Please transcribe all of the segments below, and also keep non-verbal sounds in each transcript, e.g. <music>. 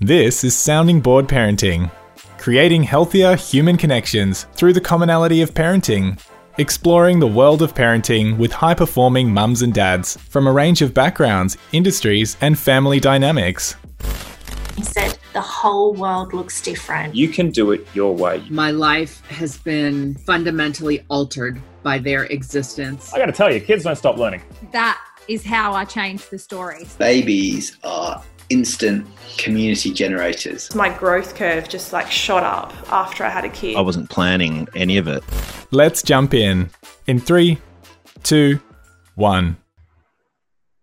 This is Sounding Board Parenting, creating healthier human connections through the commonality of parenting, exploring the world of parenting with high performing mums and dads from a range of backgrounds, industries, and family dynamics. He said, the whole world looks different. You can do it your way. My life has been fundamentally altered by their existence. I got to tell you, kids don't stop learning. That is how I changed the stories. Babies are instant community generators. My growth curve just like shot up after I had a kid. I wasn't planning any of it. Let's jump in. In three, two, one.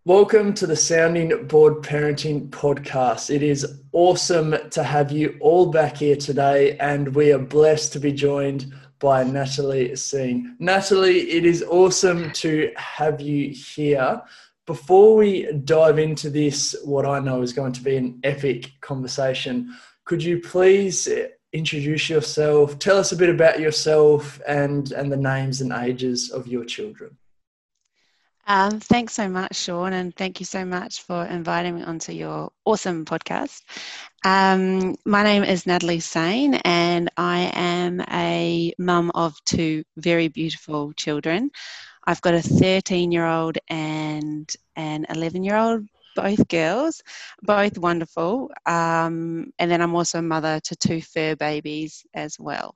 Welcome to the Sounding Board Parenting Podcast. It is awesome to have you all back here today, and we are blessed to be joined by Natalie Singh. Natalie, it is awesome to have you here. Before we dive into this, what I know is going to be an epic conversation, could you please introduce yourself, tell us a bit about yourself and, and the names and ages of your children? Um, thanks so much, Sean, and thank you so much for inviting me onto your awesome podcast. Um, my name is Natalie Sane, and I am a mum of two very beautiful children. I've got a 13 year old and an 11 year old, both girls, both wonderful. Um, and then I'm also a mother to two fur babies as well.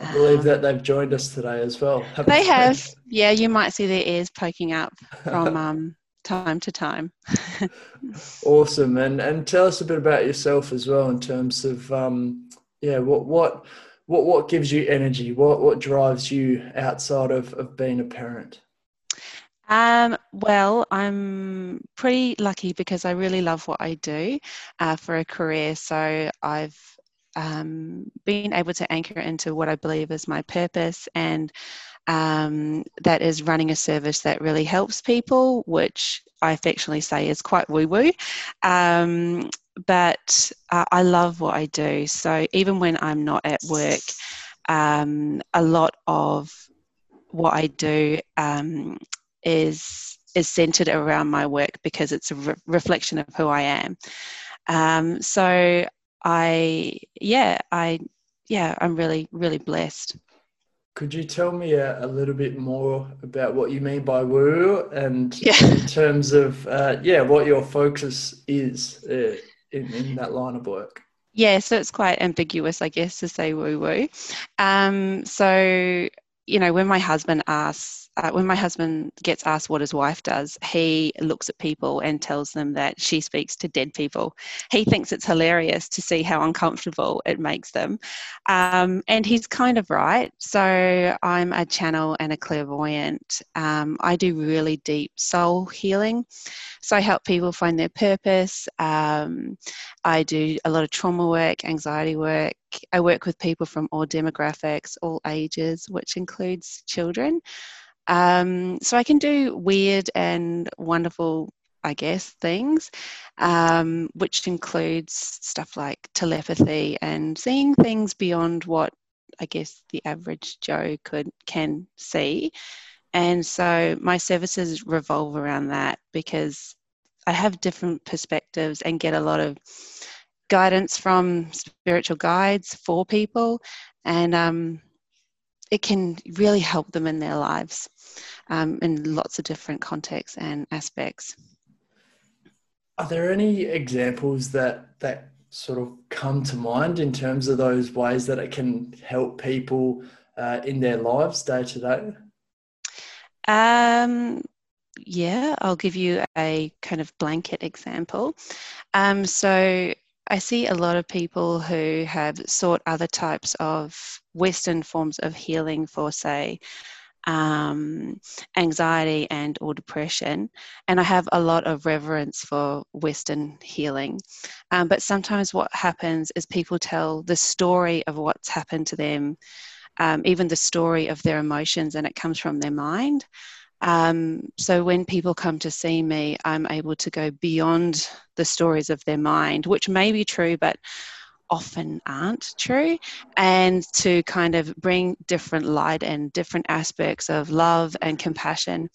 I believe um, that they've joined us today as well. They have. Yeah, you might see their ears poking up from <laughs> um, time to time. <laughs> awesome, and and tell us a bit about yourself as well in terms of um, yeah, what what what what gives you energy? What what drives you outside of of being a parent? Um, well, I'm pretty lucky because I really love what I do uh, for a career. So I've um, able to anchor into what I believe is my purpose and um, that is running a service that really helps people, which I affectionately say is quite woo woo. Um, but uh, I love what I do. So even when I'm not at work, um, a lot of what I do um, is is centered around my work because it's a re- reflection of who I am. Um, so I yeah I yeah I'm really really blessed. Could you tell me a, a little bit more about what you mean by woo and yeah. in terms of uh, yeah what your focus is uh, in, in that line of work? Yeah, so it's quite ambiguous, I guess, to say woo woo. Um, so you know, when my husband asks, uh, when my husband gets asked what his wife does, he looks at people and tells them that she speaks to dead people. He thinks it's hilarious to see how uncomfortable it makes them. Um, and he's kind of right. So I'm a channel and a clairvoyant. Um, I do really deep soul healing. So I help people find their purpose. Um, I do a lot of trauma work, anxiety work. I work with people from all demographics, all ages, which includes children. Um, so I can do weird and wonderful, I guess, things, um, which includes stuff like telepathy and seeing things beyond what I guess the average Joe could can see. And so my services revolve around that because I have different perspectives and get a lot of guidance from spiritual guides for people, and um, it can really help them in their lives um, in lots of different contexts and aspects. Are there any examples that that sort of come to mind in terms of those ways that it can help people uh, in their lives day to day? Um, yeah, I'll give you a kind of blanket example. Um, so I see a lot of people who have sought other types of Western forms of healing for, say, um, anxiety and or depression and i have a lot of reverence for western healing. Um, but sometimes what happens is people tell the story of what's happened to them um, even the story of their emotions and it comes from their mind um, so when people come to see me, I'm able to go beyond the stories of their mind, which may be true, but often aren't true, and to kind of bring different light and different aspects of love and compassion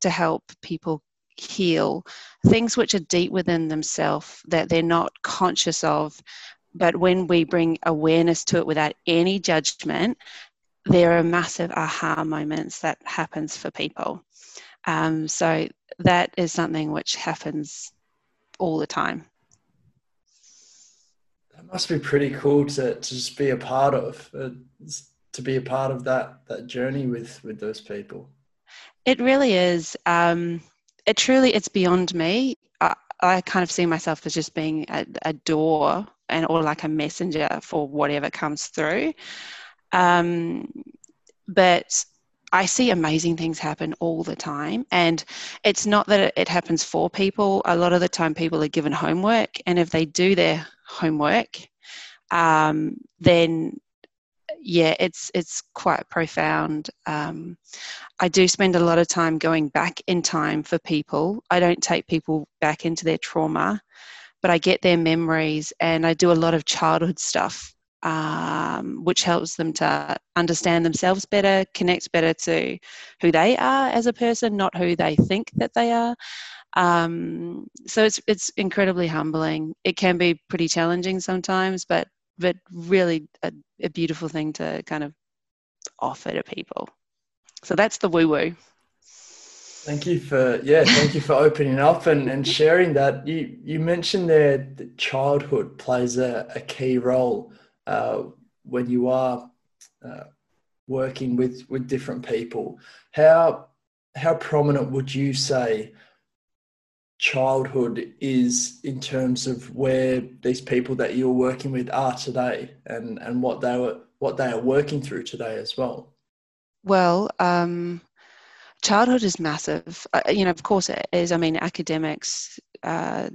to help people heal things which are deep within themselves that they're not conscious of. But when we bring awareness to it without any judgment there are massive aha moments that happens for people. Um, so that is something which happens all the time. That must be pretty cool to, to just be a part of uh, to be a part of that that journey with with those people. It really is. Um, it truly it's beyond me. I, I, kind of see myself as just being a, a, door and or like a messenger for whatever comes through um, but I see amazing things happen all the time. And it's not that it happens for people. A lot of the time, people are given homework. And if they do their homework, um, then yeah, it's it's quite profound. Um, I do spend a lot of time going back in time for people. I don't take people back into their trauma, but I get their memories, and I do a lot of childhood stuff um, which helps them to understand themselves better, connect better to who they are as a person, not who they think that they are. Um, so it's it's incredibly humbling. It can be pretty challenging sometimes, but but really a, a beautiful thing to kind of offer to people. So that's the woo woo. Thank you for yeah, thank you for opening up and, and sharing that. You you mentioned there that childhood plays a, a key role uh, when you are uh, working with with different people. How how prominent would you say childhood is in terms of where these people that you're working with are today and and what they were what they are working through today as well? Well, um, childhood is massive. Uh, you know, of course it is. I mean, academics uh,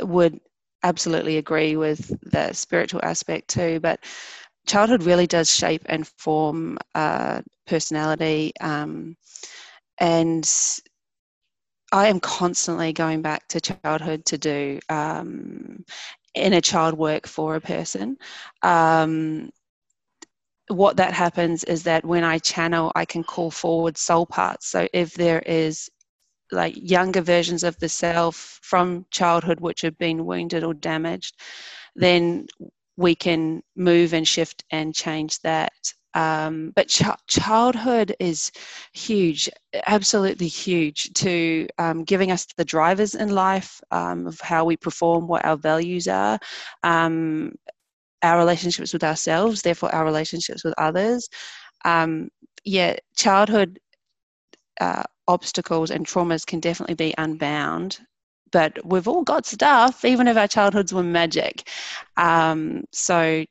would absolutely agree with the spiritual aspect too, but childhood really does shape and form uh, personality. Um, and I am constantly going back to childhood to do um, inner child work for a person. Um, what that happens is that when I channel, I can call forward soul parts. So if there is like younger versions of the self from childhood which have been wounded or damaged, then we can move and shift and change that. Um, but ch- childhood is huge, absolutely huge to um, giving us the drivers in life um, of how we perform, what our values are, um, our relationships with ourselves, therefore our relationships with others. Um, yeah, childhood uh, obstacles and traumas can definitely be unbound. But we've all got stuff even if our childhoods were magic. Um, so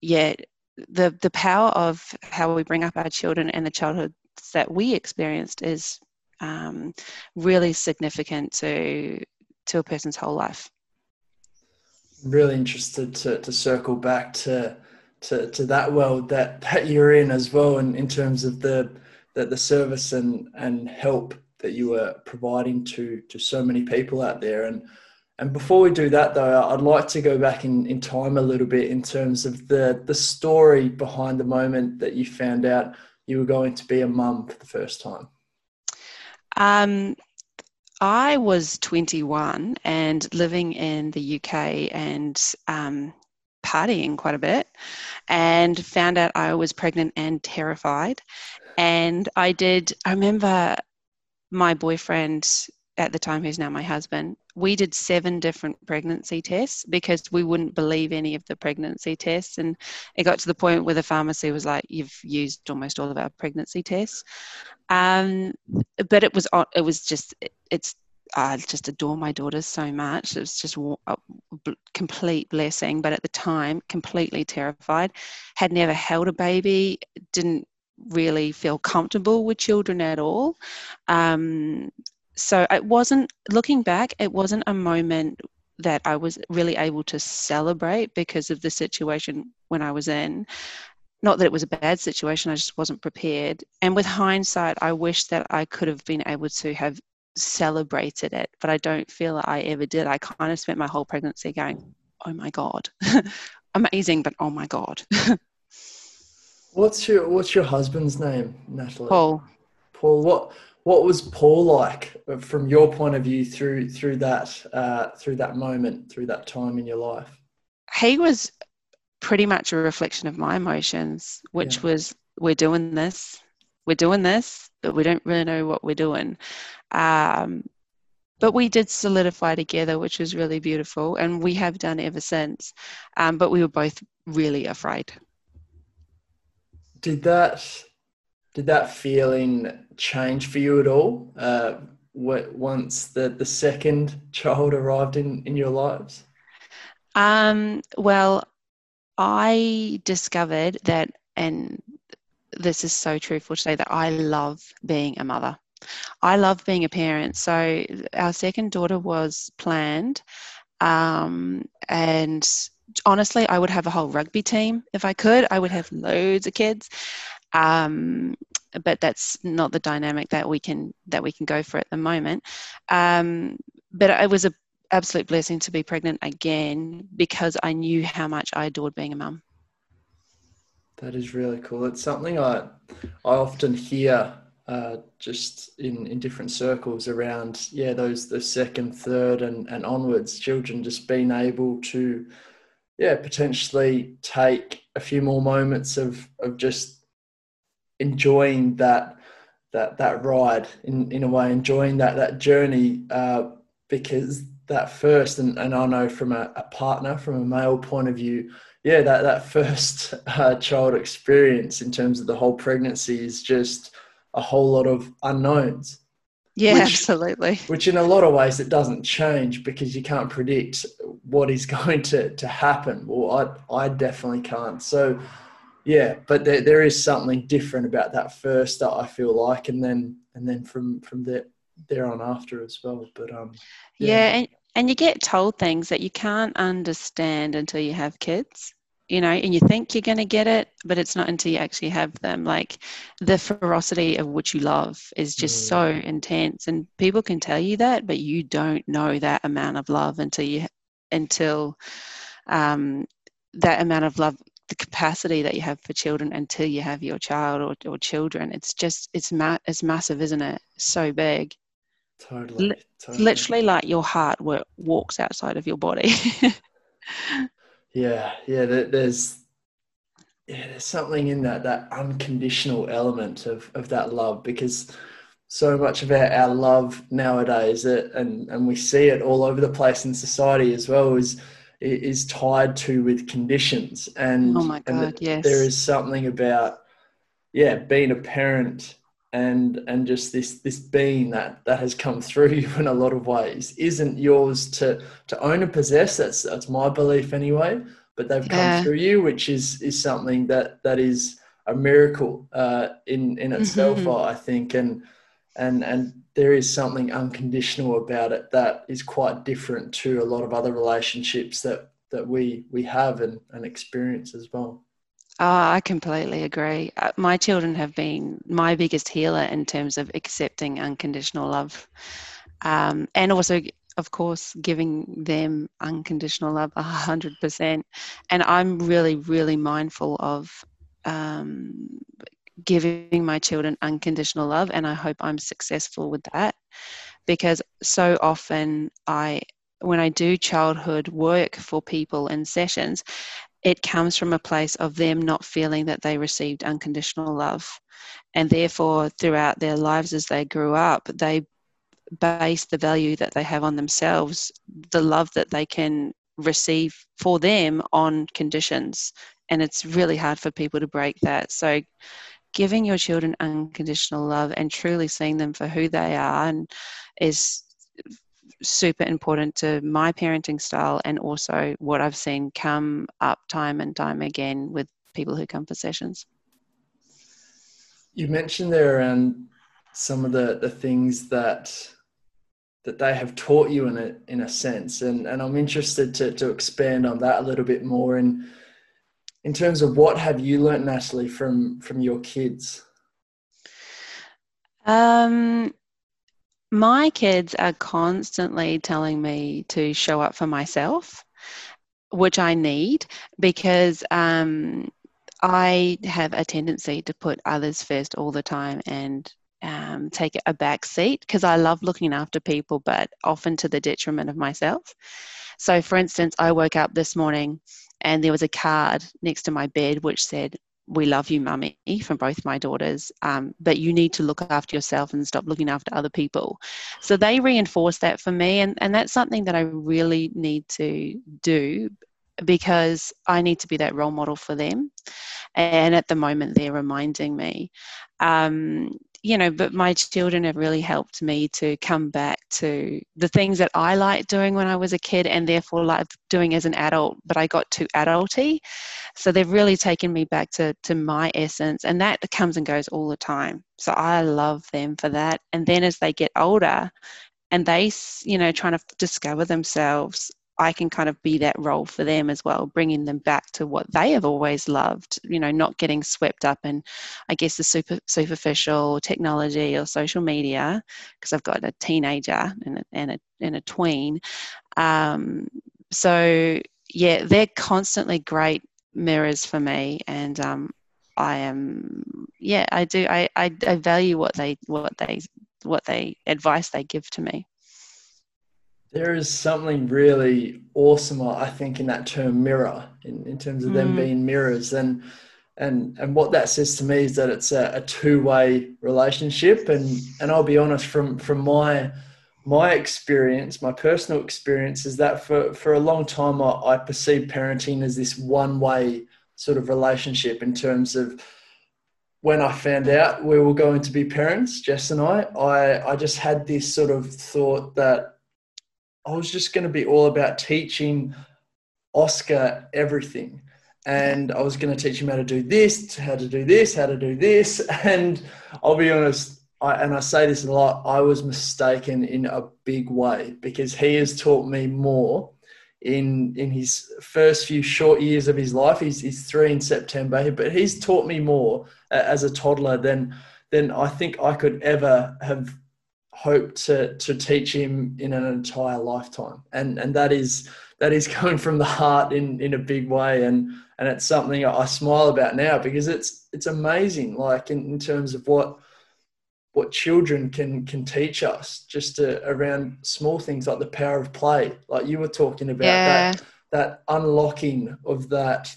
yeah the the power of how we bring up our children and the childhoods that we experienced is um, really significant to to a person's whole life. Really interested to, to circle back to, to to that world that that you're in as well and in terms of the that the service and and help that you were providing to to so many people out there and and before we do that though i'd like to go back in, in time a little bit in terms of the the story behind the moment that you found out you were going to be a mum for the first time um, I was 21 and living in the UK and um, partying quite a bit, and found out I was pregnant and terrified. And I did, I remember my boyfriend at the time, who's now my husband, we did seven different pregnancy tests because we wouldn't believe any of the pregnancy tests. And it got to the point where the pharmacy was like, "You've used almost all of our pregnancy tests." Um, but it was it was just it's I just adore my daughters so much. It was just a complete blessing. But at the time, completely terrified. Had never held a baby. Didn't really feel comfortable with children at all. Um, so it wasn't, looking back, it wasn't a moment that I was really able to celebrate because of the situation when I was in. Not that it was a bad situation, I just wasn't prepared. And with hindsight, I wish that I could have been able to have celebrated it, but I don't feel I ever did. I kind of spent my whole pregnancy going, oh my God, <laughs> amazing, but oh my God. <laughs> What's your What's your husband's name, Natalie? Paul. Paul. What what was Paul like uh, from your point of view through through that uh, through that moment, through that time in your life? He was pretty much a reflection of my emotions, which yeah. was we're doing this, we're doing this, but we don't really know what we're doing. Um, but we did solidify together, which was really beautiful, and we have done ever since. Um, but we were both really afraid. Did that did that feeling change for you at all uh, once the, the second child arrived in, in your lives? Um, well, I discovered that, and this is so truthful to say, that I love being a mother. I love being a parent. So our second daughter was planned, um, and honestly, I would have a whole rugby team if I could. I would have loads of kids, um, but that's not the dynamic that we can that we can go for at the moment. Um, but it was a absolute blessing to be pregnant again because I knew how much I adored being a mum. That is really cool. It's something I I often hear uh, just in, in different circles around yeah those the second, third, and and onwards children just being able to yeah potentially take a few more moments of of just enjoying that that that ride in in a way, enjoying that that journey uh, because that first and, and I know from a, a, partner from a male point of view, yeah, that that first <laughs> uh, child experience in terms of the whole pregnancy is just a whole lot of unknowns. Yeah, which, absolutely. Which in a lot of ways it doesn't change because you can't predict what is <laughs> going to to happen. Well, I I definitely can't. So yeah, but there, there is something different about that first that I feel like, and then and then from from there there on after as well. But um, yeah, yeah and, and you get told things that you can't understand until you have kids you know, and you think you're going to get it, but it's not until you actually have them. Like the ferocity of what you love is just mm. so intense, and people can tell you that, but you don't know that amount of love until you until um, that amount of love the capacity that you have for children until you have your child or, or children it's just it's ma- it's massive isn't it so big totally, totally. literally like your heart walks outside of your body <laughs> yeah yeah there's yeah there's something in that that unconditional element of of that love because so much of our, our love nowadays uh, and and we see it all over the place in society as well is is tied to with conditions. And oh my god and yes. there is something about yeah being a parent and and just this this being that that has come through <laughs> you in a lot of ways isn't yours to to own and possess that's that's my belief anyway but they've yeah. come through you which is is something that that is a miracle uh, in in itself mm-hmm. I think and and and there is something unconditional about it that is quite different to a lot of other relationships that that we we have and, and experience as well. Oh, I completely agree. Uh, my children have been my biggest healer in terms of accepting unconditional love, um, and also, of course, giving them unconditional love a hundred percent. And I'm really, really mindful of um, giving my children unconditional love and i hope i'm successful with that because so often i when i do childhood work for people in sessions it comes from a place of them not feeling that they received unconditional love. And therefore throughout their lives as they grew up they base the value that they have on themselves the love that they can receive for them on conditions. And it's really hard for people to break that. So giving your children unconditional love and truly seeing them for who they are and is super important to my parenting style and also what I've seen come up time and time again with people who come for sessions. You mentioned there around some of the, the things that that they have taught you in a in a sense and, and I'm interested to, to expand on that a little bit more and in terms of what have you learnt natalie from from your kids um my kids are constantly telling me to show up for myself which i need because um i have a tendency to put others first all the time and um, take a back seat because I love looking after people, but often to the detriment of myself. So, for instance, I woke up this morning and there was a card next to my bed which said, we love you, mummy, from both my daughters, um, but you need to look after yourself and stop looking after other people. So they reinforce that for me, and, and that's something that I really need to do because I need to be that role model for them. And at the moment, they're reminding me. Um, you know, but my children have really helped me to come back to the things that I liked doing when I was a kid and therefore like doing as an adult, but I got too adulty. So they've really taken me back to, to my essence and that comes and goes all the time. So I love them for that. And then as they get older and they, you know, trying to discover themselves, I can kind of be that role for them as well, bringing them back to what they have always loved, you know, not getting swept up in, I guess, the super superficial technology or social media, because I've got a teenager and a, and a, and a tween. Um, so, yeah, they're constantly great mirrors for me. And um, I am, yeah, I do, I, I, I value what they, what they, what they advice they give to me. There is something really awesome, I think, in that term mirror, in, in terms of mm. them being mirrors. And and and what that says to me is that it's a, a two-way relationship. And and I'll be honest, from from my my experience, my personal experience is that for, for a long time I, I perceived parenting as this one-way sort of relationship in terms of when I found out we were going to be parents, Jess and I, I, I just had this sort of thought that I was just going to be all about teaching Oscar everything. And I was going to teach him how to do this, how to do this, how to do this. <laughs> And I'll be honest, I, and I say this a lot, I was mistaken in a big way because he has taught me more in in his first few short years of his life. He's, he's three in September, but he's taught me more as a toddler than than I think I could ever have hope to to teach him in an entire lifetime. And and that is that is <laughs> coming from the heart in in a big way. And and it's something I smile about now because it's it's amazing like in, in terms of what what children can can teach us just to, around small things like the power of play. Like you were talking about yeah. that that unlocking of that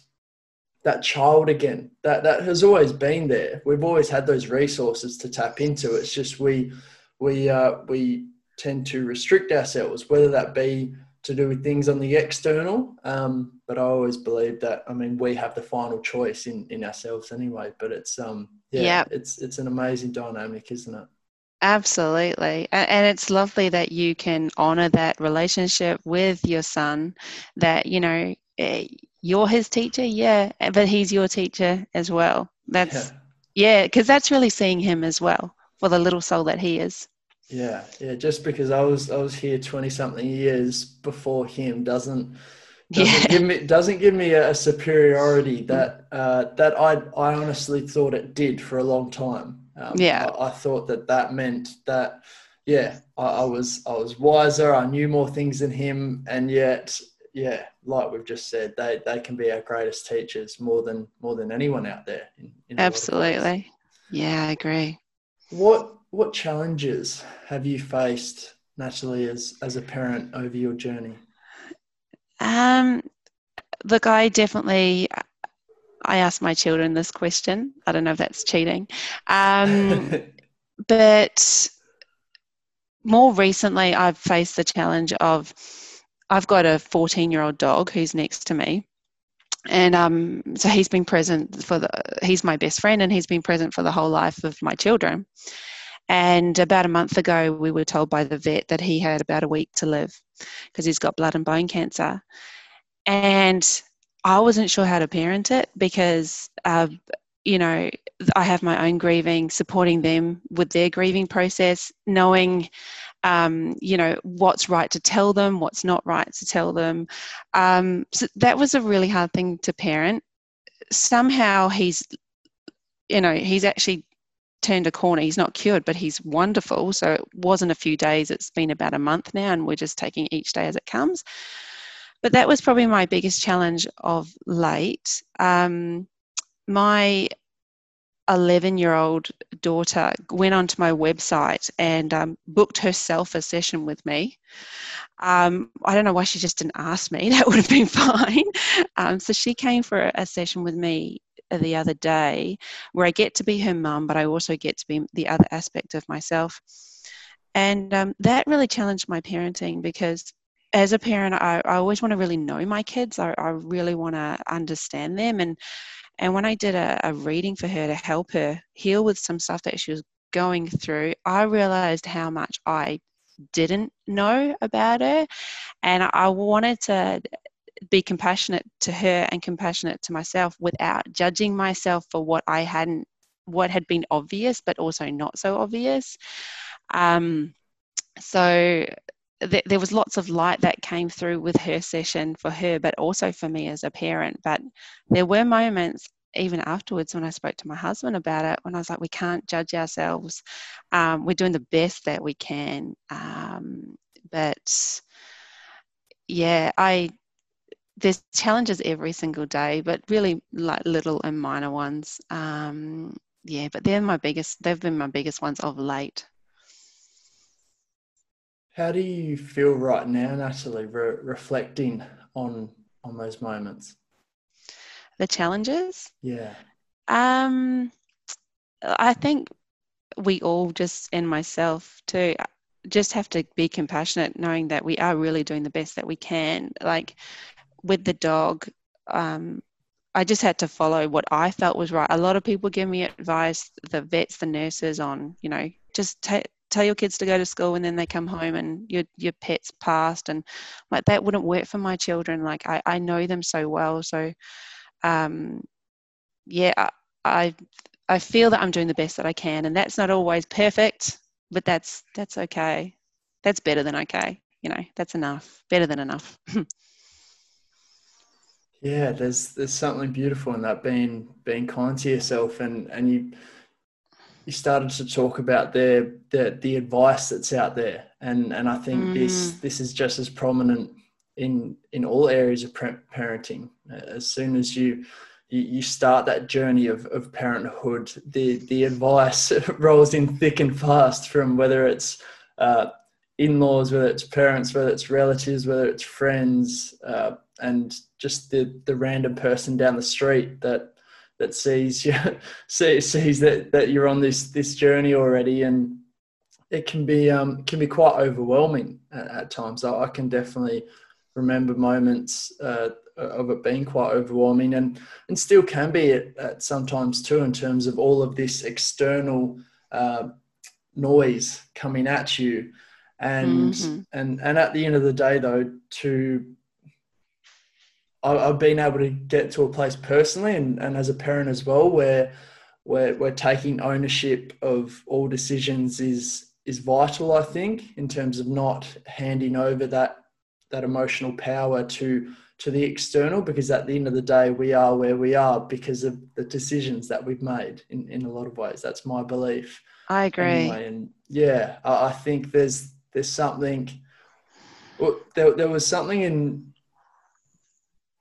that child again. That that has always been there. We've always had those resources to tap into. It's just we we uh, we tend to restrict ourselves, whether that be to do with things on the external. Um, but I always believe that I mean we have the final choice in in ourselves anyway. But it's um yeah yep. it's it's an amazing dynamic, isn't it? Absolutely. And it's lovely that you can honor that relationship with your son, that, you know, eh, you're his teacher, yeah, but he's your teacher as well. That's, yeah, because yeah, that's really seeing him as well for the little soul that he is. Yeah, yeah. Just because I was I was here twenty something years before him doesn't doesn't yeah. give me doesn't give me a, superiority that uh, that I I honestly thought it did for a long time. Um, yeah, I, I, thought that that meant that yeah I, I was I was wiser. I knew more things than him, and yet yeah, like we've just said, they they can be our greatest teachers more than more than anyone out there. In, in Absolutely. Yeah, I agree. What what challenges have you faced, Natalie, as as a parent over your journey? Um, look, I definitely. I ask my children this question. I don't know if that's cheating, um, <laughs> but more recently, I've faced the challenge of I've got a 14 year old dog who's next to me, and um, so he's been present for the he's my best friend and he's been present for the whole life of my children. And about a month ago we were told by the vet that he had about a week to live because he's got blood and bone cancer. And i wasn't sure how to parent it because uh, you know i have my own grieving supporting them with their grieving process knowing um, you know what's right to tell them what's not right to tell them. Um, so that was a really hard thing to parent. Somehow he's you know he's actually turned a corner. He's not cured but he's wonderful. So it wasn't a few days. It's been about a month now and we're just taking each day as it comes. But that was probably my biggest challenge of late. Um, my 11 year old daughter went onto my website and um, booked herself a session with me. Um, I don't know why she just didn't ask me, <laughs> that would have been fine. Um, so she came for a session with me the other day where I get to be her mum, but I also get to be the other aspect of myself. And um, that really challenged my parenting because as a parent, I, I always want to really know my kids. I, I really want to understand them. And and when I did a, a reading for her to help her heal with some stuff that she was going through, I realized how much I didn't know about her. And I wanted to be compassionate to her and compassionate to myself without judging myself for what I hadn't, what had been obvious, but also not so obvious. Um, so th- there was lots of light that came through with her session for her, but also for me as a parent. But there were moments even afterwards when I spoke to my husband about it, when I was like, we can't judge ourselves. Um, we're doing the best that we can. Um, but yeah, I there's challenges every single day, but really like little and minor ones. Um, yeah, but they're my biggest. They've been my biggest ones of late. How do you feel right now, Natalie, re- reflecting on on those moments? The challenges? Yeah. Um, I think we all just, and myself too, just have to be compassionate, knowing that we are really doing the best that we can. Like with the dog, um, I just had to follow what I felt was right. A lot of people give me advice, the vets, the nurses, on you know just take tell your kids to go to school and then they come home and your your pet's passed and like that wouldn't work for my children like i, I know them so well so um yeah I, I i feel that i'm doing the best that i can and that's not always perfect but that's that's okay. That's better than okay you know that's enough better than enough. <laughs> Yeah there's there's something beautiful in that being being kind to yourself and and you you started to talk about the the, the advice that's out there, and and I think mm. this this is just as prominent in in all areas of parenting. As soon as you you, start that journey of, of parenthood, the the advice <laughs> rolls in thick and fast from whether it's uh, in-laws, whether it's parents, whether it's relatives, whether it's friends, uh, and just the the random person down the street that that sees you <laughs> sees, sees that that you're on this this journey already and it can be um, can be quite overwhelming at, at times. I, I, can definitely remember moments uh, of it being quite overwhelming, and and still can be at, at sometimes too in terms of all of this external uh, noise coming at you, and mm-hmm. and and at the end of the day, though, to I've been able to get to a place personally and, and as a parent as well where where we're taking ownership of all decisions is is vital I think in terms of not handing over that that emotional power to to the external because at the end of the day we are where we are because of the decisions that we've made in, in a lot of ways. That's my belief. I agree. Anyway, and yeah I, I think there's there's something well, there, there was something in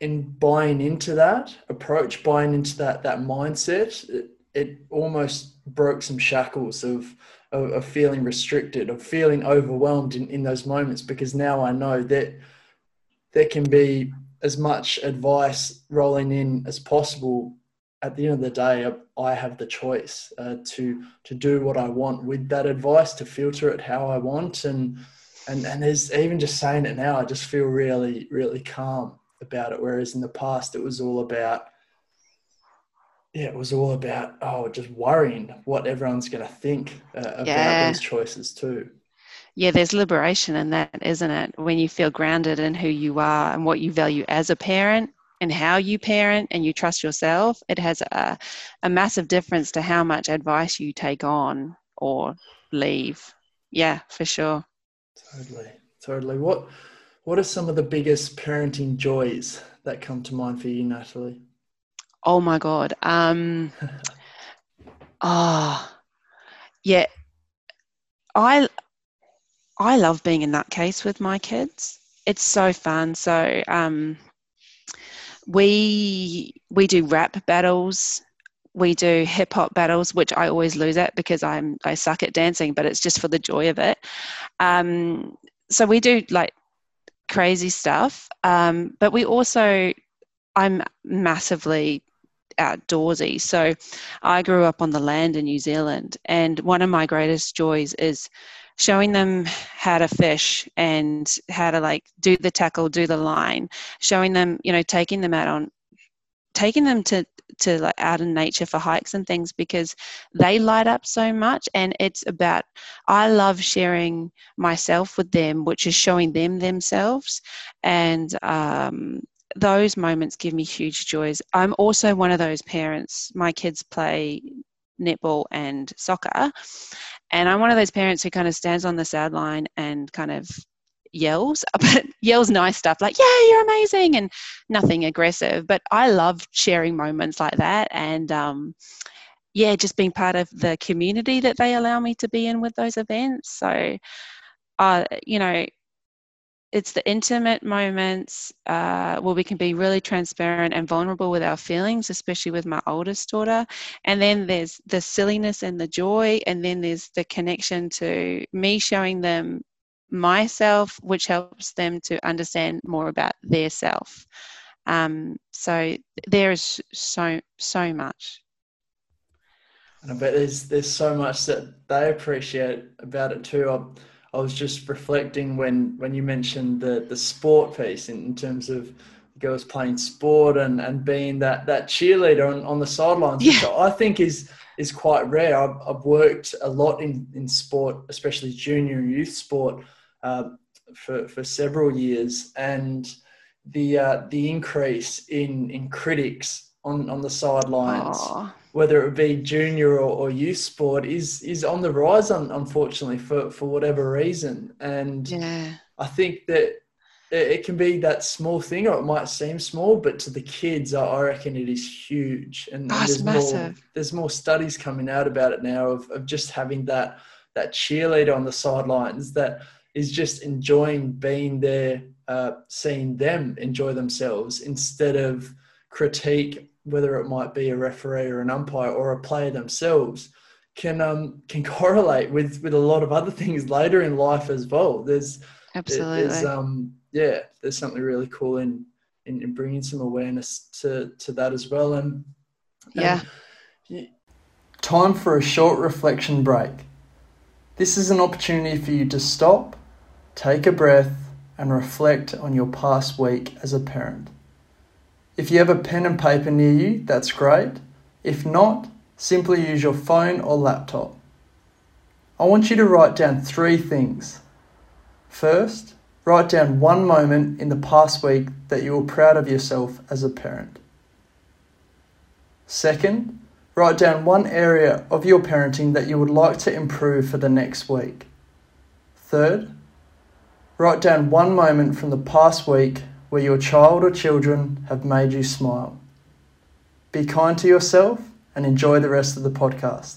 in buying into that approach, buying into that that mindset, it, it almost broke some shackles of, of, of feeling restricted, of feeling overwhelmed in, in those moments. Because now I know that there can be as much advice rolling in as possible. At the end of the day, I have the choice uh, to to do what I want with that advice, to filter it how I want, and and and there's even just saying it now, I just feel really really calm about it. Whereas in the past, it was all about, yeah, it was all about, oh, just worrying what everyone's going to think uh, about yeah. these choices too. Yeah, there's liberation in that, isn't it? When you feel grounded in who you are and what you value as a parent and how you parent and you trust yourself, it has a, a massive difference to how much advice you take on or leave. Yeah, for sure. Totally. Totally. What what are some of the biggest parenting joys that come to mind for you, Natalie? Oh my God. Um, oh, <laughs> yeah. I I love being in that case with my kids. It's so fun. So um, we we do rap battles we do hip hop battles, which I always lose at because I'm I suck at dancing, but it's just for the joy of it. Um, so we do like crazy stuff, um, but we also I'm massively outdoorsy. So I grew up on the land in New Zealand, and one of my greatest joys is showing them how to fish and how to like do the tackle, do the line, showing them, you know, taking them out on taking them to to like out in nature for hikes and things because they light up so much and it's about i love sharing myself with them which is showing them themselves. And um, those moments give me huge joys. I'm also one of those parents. My kids play netball and soccer. And i'm one of those parents who kind of stands on the sideline and kind of yells, <laughs> but yells nice stuff like, yeah, you're amazing and nothing aggressive. But I love sharing moments like that. And um, yeah, just being part of the community that they allow me to be in with those events. So, uh, you know, it's the intimate moments uh, where we can be really transparent and vulnerable with our feelings, especially with my oldest daughter. And then there's the silliness and the joy, and then there's the connection to me showing them myself, which helps them to understand more about their self. Um, so there is so so much. And I bet there's there's so much that they appreciate about it too. I, I was just reflecting when when you mentioned the the sport piece in, in terms of girls playing sport and, and being that that cheerleader on, on the sidelines, yeah. which I think is is quite rare. I've, I've worked a lot in, in sport, especially junior and youth sport, uh, for, for several years, and the uh, the increase in in critics on, on the sidelines, Aww. whether it be junior or, or, youth sport, is is on the rise. Un, unfortunately, for for whatever reason, and yeah. I think that it, can be that small thing, or it might seem small, but to the kids, I reckon it is huge. And, oh, there's massive. more there's more studies coming out about it now of, of just having that that cheerleader on the sidelines that is just enjoying being there, uh, seeing them enjoy themselves instead of critique, whether it might be a referee or an umpire or a player themselves, can um, can <laughs> correlate with with a lot of other things later in life as well. There's absolutely there's um yeah there's something really cool in in, in bringing some awareness to to that as well and yeah. And time for a short reflection break. This is an opportunity for you to stop Take a breath and reflect on your past week as a parent. If you have a pen and paper near you, that's great. If not, simply use your phone or laptop. I want you to write down three things. First, write down one moment in the past week that you were proud of yourself as a parent. Second, write down one area of your parenting that you would like to improve for the next week. Third, Write down one moment from the past week where your child or children have made you smile. Be kind to yourself and enjoy the rest of the podcast.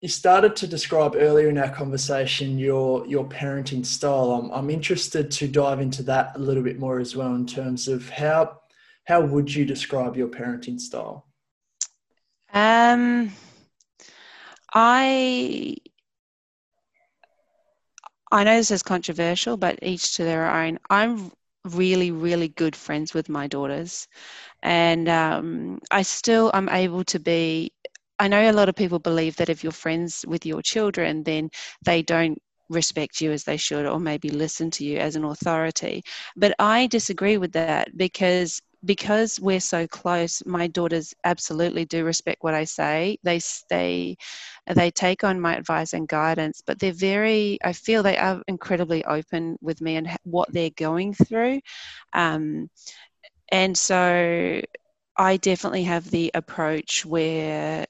You started to describe earlier in our conversation your your parenting style. I'm, I'm interested to dive into that a little bit more as well in terms of how how would you describe your parenting style? Um, I I know this is controversial, but each to their own. I'm really, really good friends with my daughters, and um, I still am able to be. I know a lot of people believe that if you're friends with your children, then they don't respect you as they should or maybe listen to you as an authority. But I disagree with that because because we're so close, my daughters absolutely do respect what I say. They they they take on my advice and guidance, but they're very. I feel they are incredibly open with me and what they're going through, um, and so I definitely have the approach where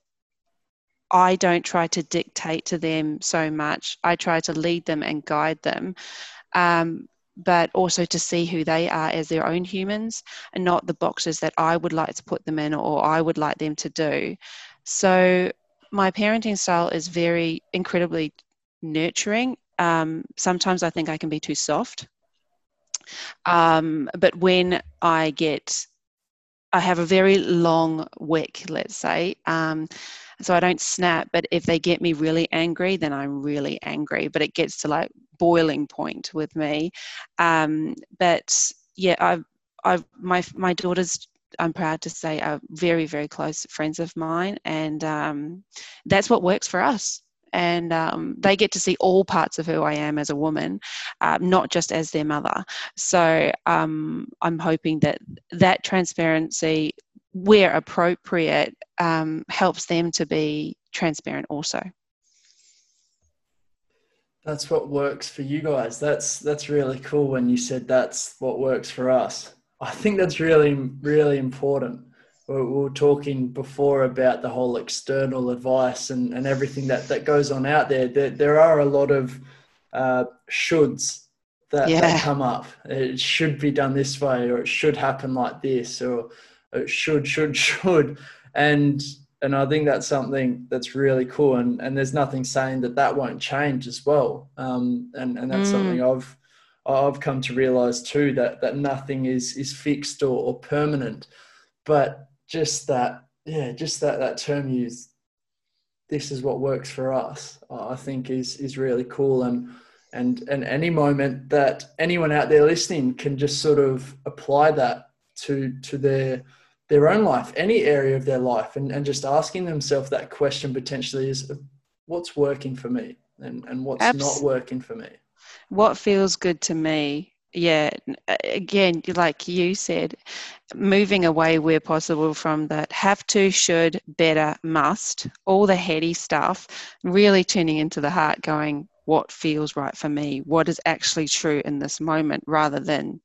I don't try to dictate to them so much. I try to lead them and guide them. Um, but also to see who they are as their own humans and not the boxes that I would like to put them in or I would like them to do. So, my parenting style is very incredibly nurturing. Um, sometimes I think I can be too soft. Um, but when I get I have a very long wick, let's say. Um, so I don't snap, but if they get me really angry, then I'm really angry. But it gets to like boiling point with me. Um, but yeah, I've, I've my my daughters. I'm proud to say are very very close friends of mine, and um, that's what works for us and um, they get to see all parts of who I am as a woman, uh, not just as their mother. So um, I'm hoping that that transparency, where appropriate, um, helps them to be transparent also. That's what works for you guys. That's that's really cool when you said that's what works for us. I think that's really really important we were talking before about the whole external advice and, and everything that, that goes on out there. There, there are a lot of uh, shoulds that, yeah. that, come up. It should be done this way, or it should happen like this, or should, should, <laughs> should. And and I think that's something that's really cool. And and there's nothing saying that that won't change as well. Um, and and that's mm. something I've I've come to realize too that that nothing is is fixed or, or permanent. But just that yeah just that that term used this is what works for us i think is is really cool and and and any moment that anyone out there listening can just sort of apply that to to their their own life any area of their life and, and just asking themselves that question potentially is what's working for me? And and what's not working for me? What feels good to me? Yeah uh, again like you said moving away where possible from that have to should better must all the heady stuff really tuning into the heart going what feels right for me? What is actually true in this moment rather than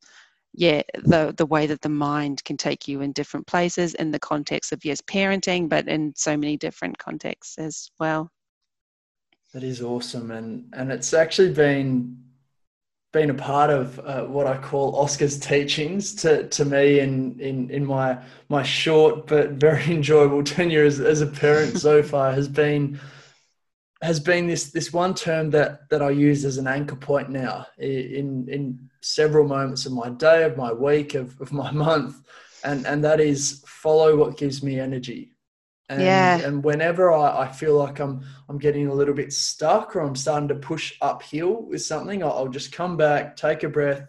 yeah the the way that the mind can take you in different places in the context of yes parenting but in so many different contexts as well. That is awesome and and it's actually been been a part of uh, what I call Oscar's teachings to, to me in, in, in my my short but very <laughs> enjoyable tenure as, as a parent <laughs> so far has been has been this this one term that that I use as an anchor point now in in several moments of my day, of my week, of, of my <laughs> month, and and that is follow what gives me energy. And, yeah. and whenever I, I, feel like I'm I'm getting a little bit stuck or I'm starting to push uphill with something, I'll, I'll just come back, take a breath.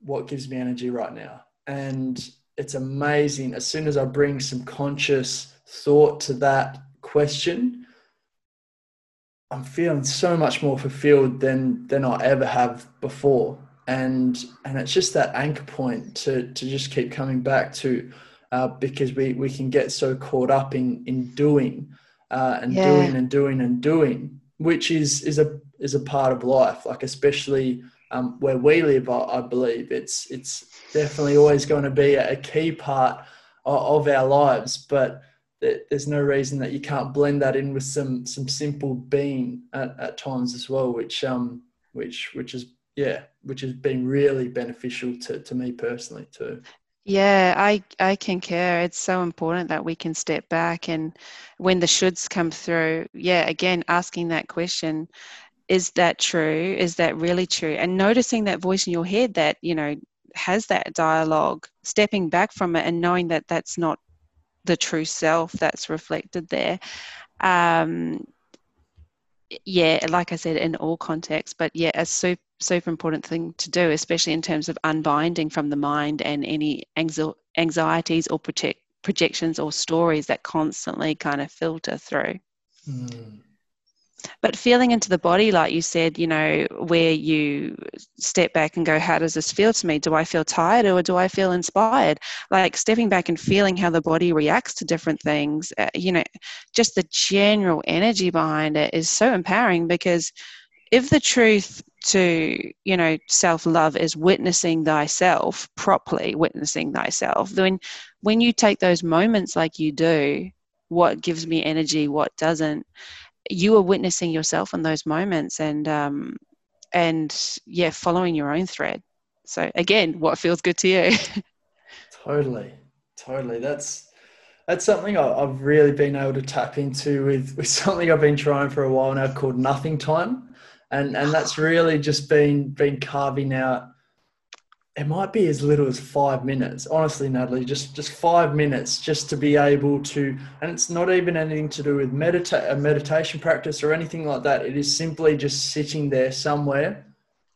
What gives me energy right now? And it's amazing. As soon as I bring some conscious thought to that question, I'm feeling so much more fulfilled than than I ever have before. And and it's just that anchor point to to just keep coming back to uh, because we, we can get so caught up in, in doing uh, and yeah. doing and doing and doing, which is, is a, is a part of life, like especially um, where we live, I, I, believe it's, it's definitely always going to be a, key part of, of our lives, but there's no reason that you can't blend that in with some, some simple being at, at times as well, which, um, which, which is, yeah, which has been really beneficial to, to me personally too. Yeah, I I concur. It's so important that we can step back and when the shoulds come through, yeah, again asking that question, is that true? Is that really true? And noticing that voice in your head that, you know, has that dialogue, stepping back from it and knowing that that's not the true self that's reflected there. Um, yeah, like I said, in all contexts, but yeah, a super, super important thing to do, especially in terms of unbinding from the mind and any anxieties or project, projections or stories that constantly kind of filter through. Mm but feeling into the body like you said you know where you step back and go how does this feel to me? Do i feel tired or do i feel inspired? Like stepping back and feeling how the body reacts to different things uh, you know just the general energy behind it is so empowering because if the truth to you know self love is witnessing thyself properly witnessing thyself then when you take those moments like you do what gives me energy what doesn't you are witnessing yourself in those moments and um, and yeah following your own thread. So again what feels good to you? <laughs> Totally. Totally. That's that's something I've really been able to tap into with, with something I've been trying for a while now called nothing time. And and that's <sighs> really just been been carving out it might be as little as five minutes honestly natalie just just five minutes just to be able to and it's not even anything to do with medita- a meditation practice or anything like that it is simply just sitting there somewhere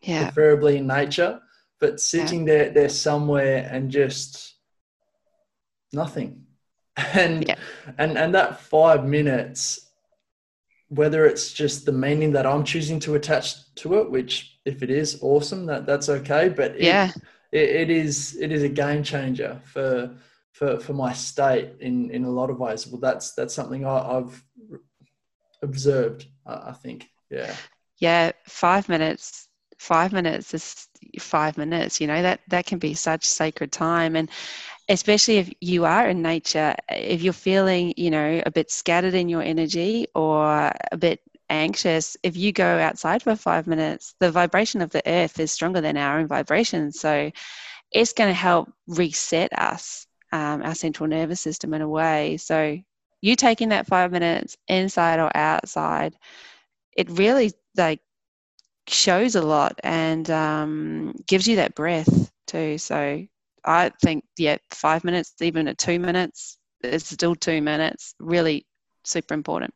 yeah preferably in nature but sitting yeah. there there somewhere and just nothing <laughs> and yeah. and and that five minutes whether it's just the meaning that i'm choosing to attach to it which if it is awesome that that's okay but it, yeah. it, it is it is a game changer for for for my state in in a lot of ways. Well that's that's something I, have observed I, I think yeah. Yeah five minutes five minutes is five minutes you know that that can be such sacred time. And especially if you are in nature if you're feeling you know a bit scattered in your energy or a bit anxious, if you go outside for five minutes, the vibration of the earth is stronger than our own vibration. So it's going to help reset us, um, our central nervous system in a way. So you taking that five minutes inside or outside, it really like shows a lot and um, gives you that breath too. So I think, yeah, five minutes, even at two minutes, it's still two minutes, really super important.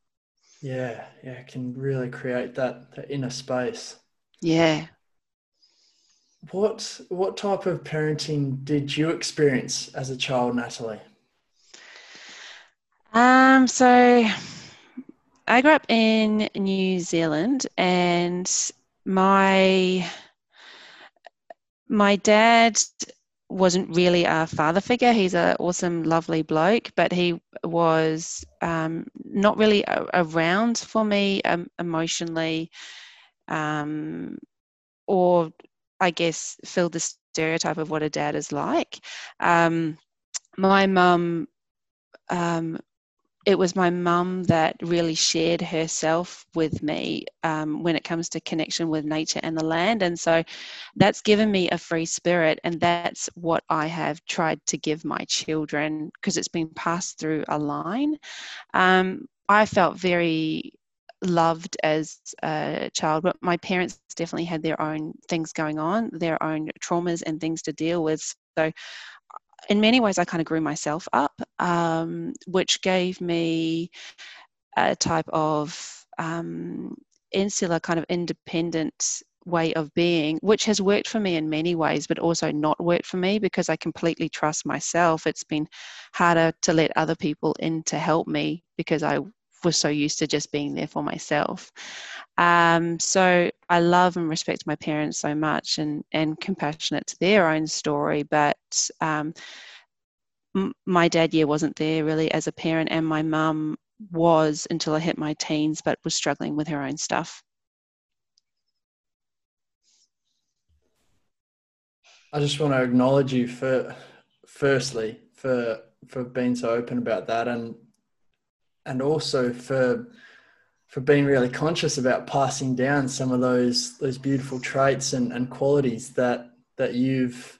Yeah, yeah, it can really create that, that inner space. Yeah. What what type of parenting did you experience as a child, Natalie? Um, so I grew up in New Zealand and my my dad wasn't really a father figure. He's an awesome, lovely bloke, but he was um, not really a- around for me um, emotionally, um, or I guess filled the stereotype of what a dad is like. Um, my mum um, it was my mum that really shared herself with me um, when it comes to connection with nature and the land. And so that's given me a free spirit. And that's what I have tried to give my children because it's been passed through a line. Um, I felt very loved as a child, but my parents definitely had their own things going on, their own traumas and things to deal with. So in many ways, I kind of grew myself up, um, which gave me a type of um, insular, kind of independent way of being, which has worked for me in many ways, but also not worked for me because I completely trust myself. It's been harder to let other people in to help me because I was so used to just being there for myself. Um, so I love and respect my parents so much and, and compassionate to their own story. But um, m- my dad, yeah, wasn't there really as a parent, and my mum was until I hit my teens, but was struggling with her own stuff. I just want to acknowledge you for, firstly, for for being so open about that, and and also for for being really conscious about passing down some of those those beautiful traits and, and qualities that that you've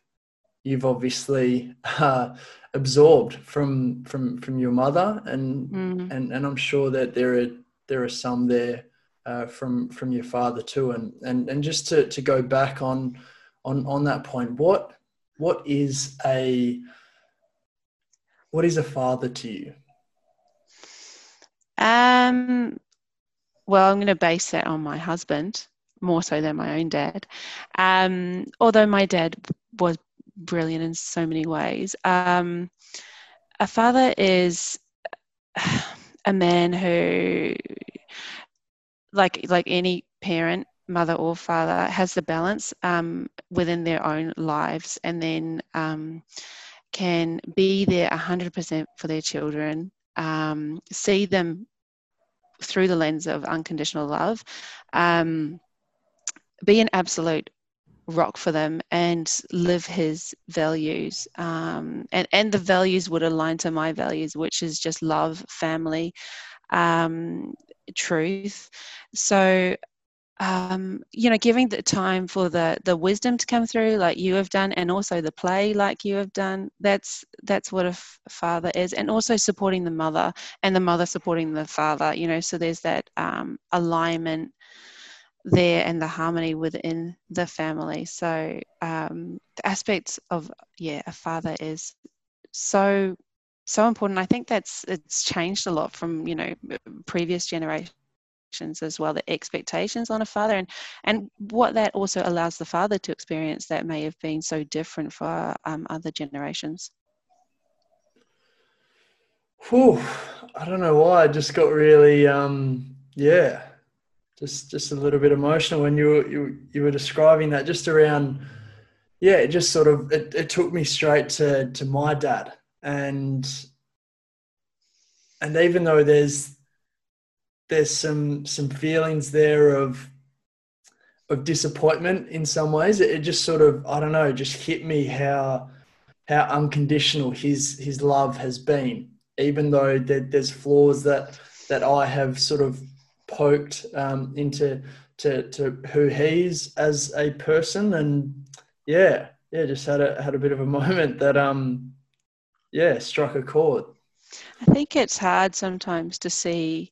you've obviously uh, absorbed from from from your mother. And mm. and and I'm sure that there are there are some there uh, from from your father too. And and and just to to go back on on on that point what what is a what is a father to you um, well, I'm going to base that on my husband more so than my own dad. Um, although my dad was brilliant in so many ways. Um, a father is <sighs> a man who, like like any parent, mother or father, has the balance um, within their own lives, and then um, can be there 100% for their children, um, see them through the lens of unconditional love, um, be an absolute rock for them and live his values. Um, and, and the values would align to my values, which is just love, family, um, truth. So um, you know, giving the time for the the wisdom to come through, like you have done, and also the play, like you have done. That's that's what a f- father is, and also supporting the mother, and the mother supporting the father. You know, so there's that um, alignment there and the harmony within the family. So um, the aspects of yeah, a father is so so important. I think that's it's changed a lot from you know previous generations as well the expectations on a father and and what that also allows the father to experience that may have been so different for um, other generations. Whew, I don't know why I just got really um yeah just just a little bit emotional when you were, you, you were describing that just around yeah it just sort of it, it took me straight to to my dad and and even though there's there's some some feelings there of of disappointment in some ways. It, just sort of i don't know just hit me how how unconditional his his love has been even though there, there's flaws that that i have sort of poked um, into to, to who he's as a person. And yeah yeah just had a had a bit of a <laughs> moment that um yeah struck a chord. I think it's hard sometimes to see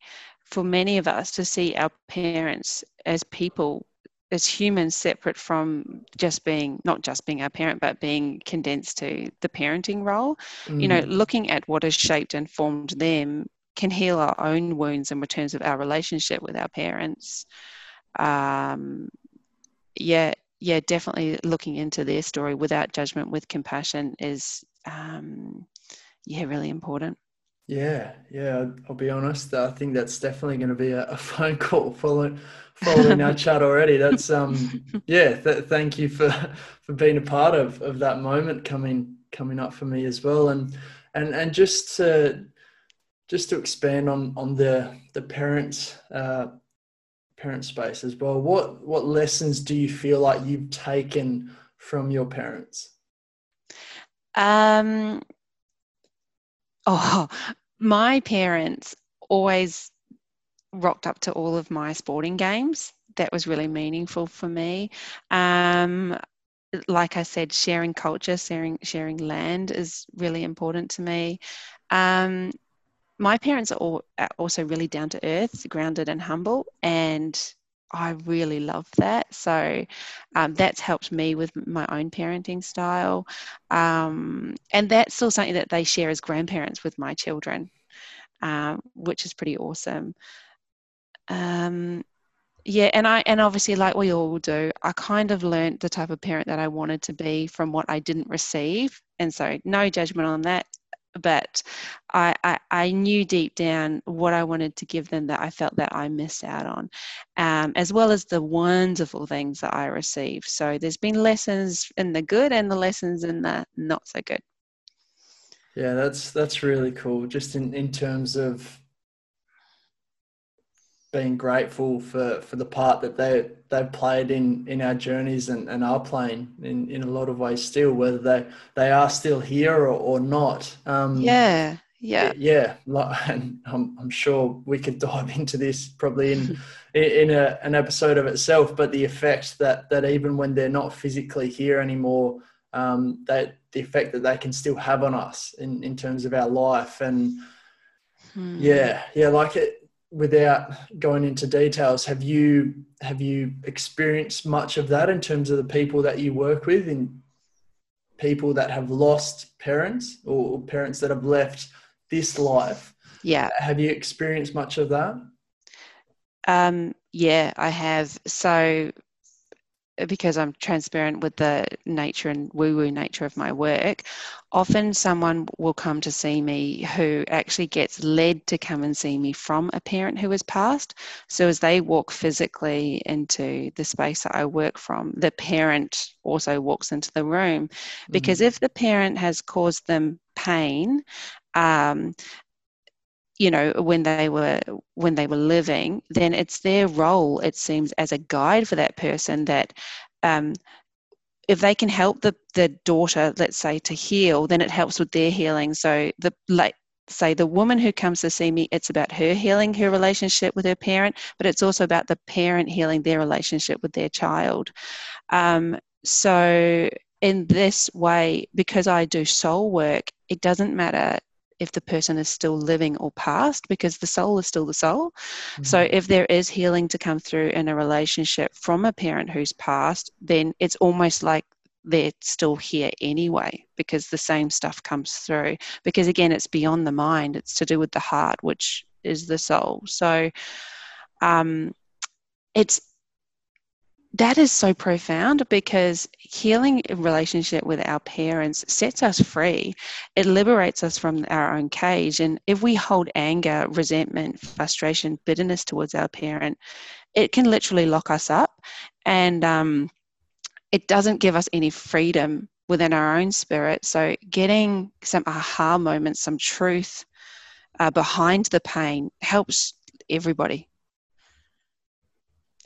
for many of us to see our parents as people as humans separate from just being not just being our parent but being condensed to the parenting role mm. you know mm. looking at what has shaped and formed them can heal our own wounds in terms of our relationship with our parents. Um, yeah, yeah, definitely looking into their story without judgment, with compassion is, um, yeah, really important. Yeah, yeah. I'll be honest. I think that's definitely going to be a, a <laughs> phone call following following our chat already. That's um, <laughs> yeah. Th- thank you for <laughs> for being a part of of that moment coming coming up for me as well, and and and just to just to expand on on the the parents uh, parent space as well. What what lessons do you feel like you've taken from your parents? Um. Oh, my parents always rocked up to all of my sporting games. That was really meaningful for me. Um, like I said, sharing culture, sharing sharing land is really important to me. Um, my parents are all, also really down to earth, grounded and humble, and I really love that. So um, that's helped me with my own parenting style. Um, and that's still something that they share as grandparents with my children, um, which is pretty awesome. Um, yeah, and I and obviously like we all do, I kind of learned the type of parent that I wanted to be from what I didn't receive. And so no judgment on that but I, I, I, knew deep down what I wanted to give them that I felt that I missed out on, um, as well as the wonderful things that I received. So there's been lessons in the good and the lessons in the not so good. Yeah, that's that's really cool. Just in, in terms of being grateful for, for the part that they they've played in, in our journeys and, and are playing in, in a lot of ways still, whether they, they are still here or, or not. Um, yeah, yeah, yeah. <laughs> And I'm, I'm sure we could <laughs> dive into this probably <laughs> in in a, an episode of itself. But the effect that that even when they're not physically here anymore, um, that the effect that they can still have on us in in terms of our life and. Hmm. Yeah, yeah, like it without going into details, have you have you experienced much of that in terms of the people that you work with and people that have lost parents or parents that have left this life? Yeah. Have you experienced much of that? Um, yeah, I have. So because I'm transparent with the nature and woo woo nature of my work, often someone will come to see me who actually gets led to come and see me from a parent who has passed. So as they walk physically into the space that I work from, the parent also walks into the room. Because mm-hmm. if the parent has caused them pain, um, you know when they were when they were living then it's their role it seems as a guide for that person that um, if they can help the the daughter let's say to heal then it helps with their healing. So the like say the woman who comes to see me it's about her healing her relationship with her parent but it's also about the parent healing their relationship with their child. Um, so in this way because i do soul work it doesn't matter if the person is still living or past because the soul is still the soul. Mm-hmm. So if there is healing to come through in a relationship from a parent who's passed, then it's almost like they're still here anyway because the same stuff comes through. Because again, it's beyond the mind, it's to do with the heart, which is the soul. So um, it's that is so profound because healing a relationship with our parents sets us free. It liberates us from our own cage. And if we hold anger, resentment, frustration, bitterness towards our parent, it can literally lock us up. And um, it doesn't give us any freedom within our own spirit. So, getting some aha moments, some truth uh, behind the pain helps everybody.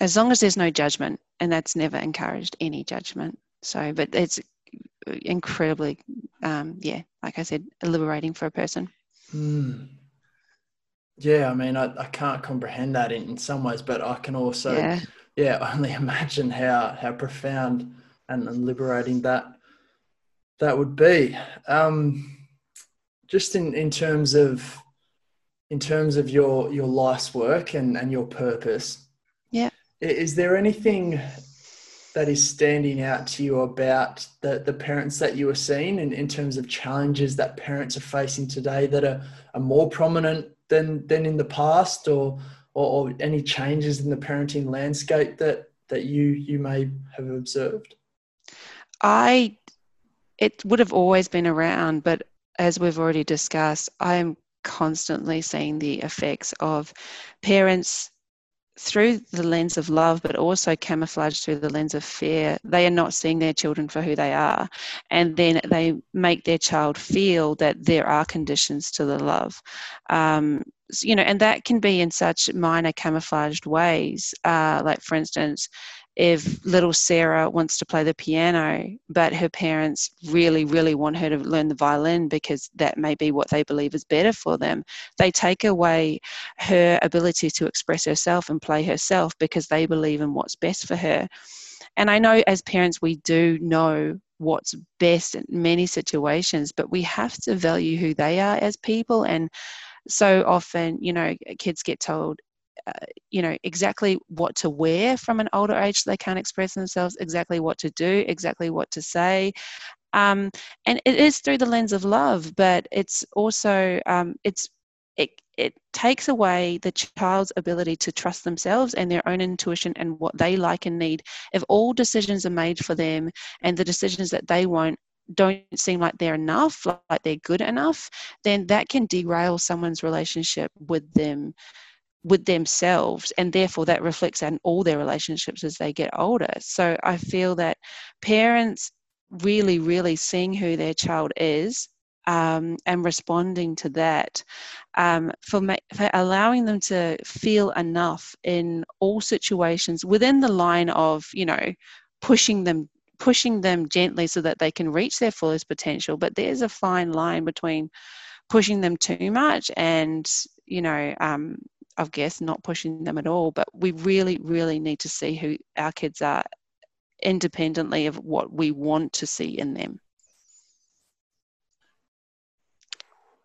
As long as there's no judgment, and that's never encouraged any judgment. So, but it's incredibly, um, yeah, like I said, liberating for a person. Mm. Yeah, I mean, I, I can't comprehend that in, in some ways, but I can also, yeah. yeah, <laughs> only imagine how how profound and, and liberating that that would be. Um, just in in terms of in terms of your your life's work and and your purpose. Is there anything that is standing out to you about the, the parents that you are seeing in, in terms of challenges that parents are facing today that are, are more prominent than than in the past or, or, or any changes in the parenting landscape that that you you may have observed? I it would have always been around but as we've already discussed i'm constantly seeing the effects of parents through the lens of love, but also camouflaged through the lens of fear, they are not seeing their children for who they are. And then they make their child feel that there are conditions to the love. Um, you know, and that can be in such minor camouflaged ways. Uh, like, for instance, if little Sarah wants to play the piano, but her parents really, really want her to learn the violin because that may be what they believe is better for them, they take away her ability to express herself and play herself because they believe in what's best for her. And I know as parents, we do know what's best in many situations, but we have to value who they are as people. And so often, you know, kids get told uh, you know exactly what to wear from an older age they can't express themselves exactly what to do exactly what to say. Um, and it is through the lens of love but it's also um, it's it, it takes away the child's ability to trust themselves and their own intuition and what they like and need. If all decisions are made for them and the decisions that they want don't seem like they're enough like they're good enough then that can derail someone's relationship with them with themselves and therefore that reflects on all their relationships as they get older. So i feel that parents really really seeing who their child is um, and responding to that um, for, ma- for allowing them to feel enough in all situations within the line of you know pushing them pushing them gently so that they can reach their fullest potential. But there's a fine line between pushing them too much and you know um, I guess, not pushing them at all. But we really, really need to see who our kids are independently of what we want to see in them.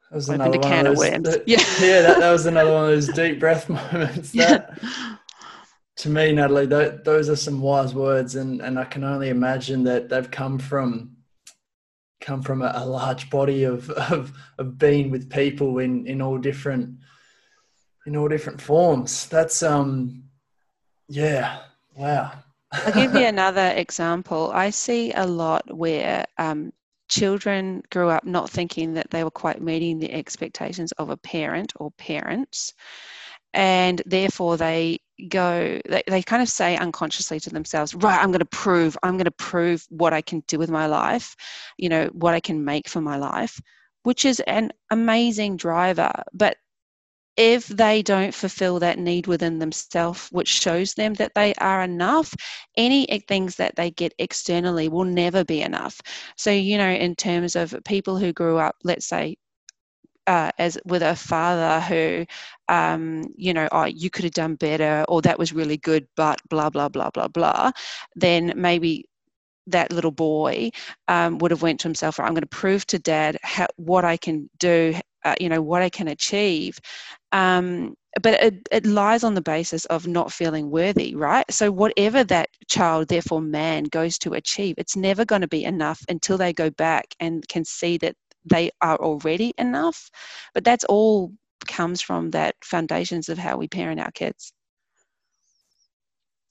That was Opened a can of, those, of that, <laughs> yeah, yeah, that, that was another one of those deep breath <laughs> moments. That, yeah. to me, Natalie, that, those are some wise words, and and I can only imagine that they've come from come from a, a large body of, of of being with people in in all different in all different forms. That's um, yeah, wow. I'll give you <laughs> another example. I see a lot where um, children grew up not thinking that they were quite meeting the expectations of a parent or parents, and therefore they go they, they kind of say unconsciously to themselves right i'm going to prove i'm going to prove what i can do with my life you know what i can make for my life which is an amazing driver but if they don't fulfill that need within themselves, which shows them that they are enough, any things that they get externally will never be enough. So, you know, in terms of people who grew up, let's say, uh, as with a father who, um, you know, oh, you could have done better, or that was really good, but blah blah blah blah blah, then maybe that little boy um, would have went to himself i'm going to prove to dad how, what i can do uh, you know what i can achieve um, but it, it lies on the basis of not feeling worthy right? So whatever that child therefore man goes to achieve it's never going to be enough until they go back and can see that they are already enough. But that's all comes from that foundations of how we parent our kids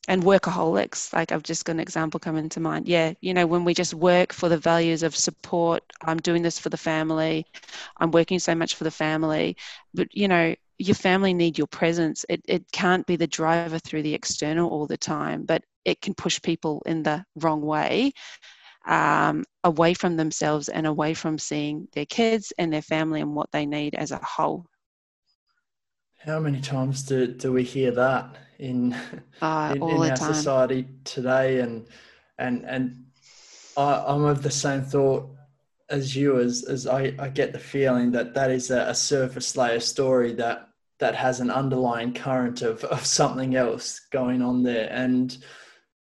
and workaholics like i've just got an example coming to mind. Yeah you know when we just work for the values of support i'm doing this for the family i'm working so much for the family but you know your family need your presence. It, it can't be the driver through the external all the time but it can push people in the wrong way um, away from themselves and away from seeing their kids and their family and what they need as a whole how many times do, do we hear that in <laughs> uh, in, in our time. society today? And and and I, I'm of the same thought as you, as as I, I get the feeling that that is a, a surface layer story that that has an underlying current of, of something else going on there. And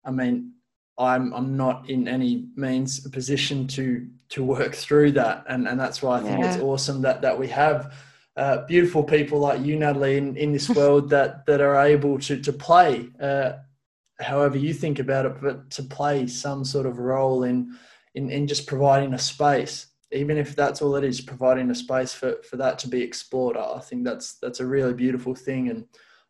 I mean, I'm I'm not in any means a position to to work through that, and and that's why I think yeah. it's awesome that that we have uh, beautiful people like you, Natalie, in, in this world that that are able to to play, uh, however you think about it, but to play some sort of role in in in just providing a space, even if that's all it is, providing a space for for that to be explored. I think that's that's a really beautiful thing, and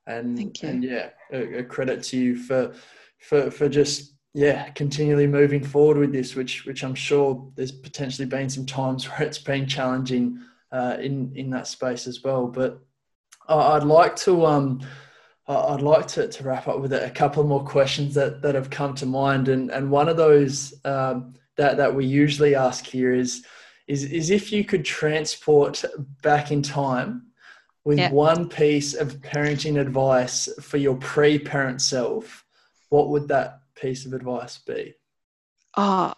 and and yeah, a, a credit to you for for for just yeah continually moving forward with this which which i'm sure there's potentially been some times <laughs> where it's been challenging uh, in in that space as well. But I'd like to um, I'd like to, to wrap up with a couple more questions that, that have come to mind, and and one of those um, that that we usually ask here is is is if you could transport back in time with yeah. one piece of parenting advice for your pre-parent self, what would that piece of advice be? Oh,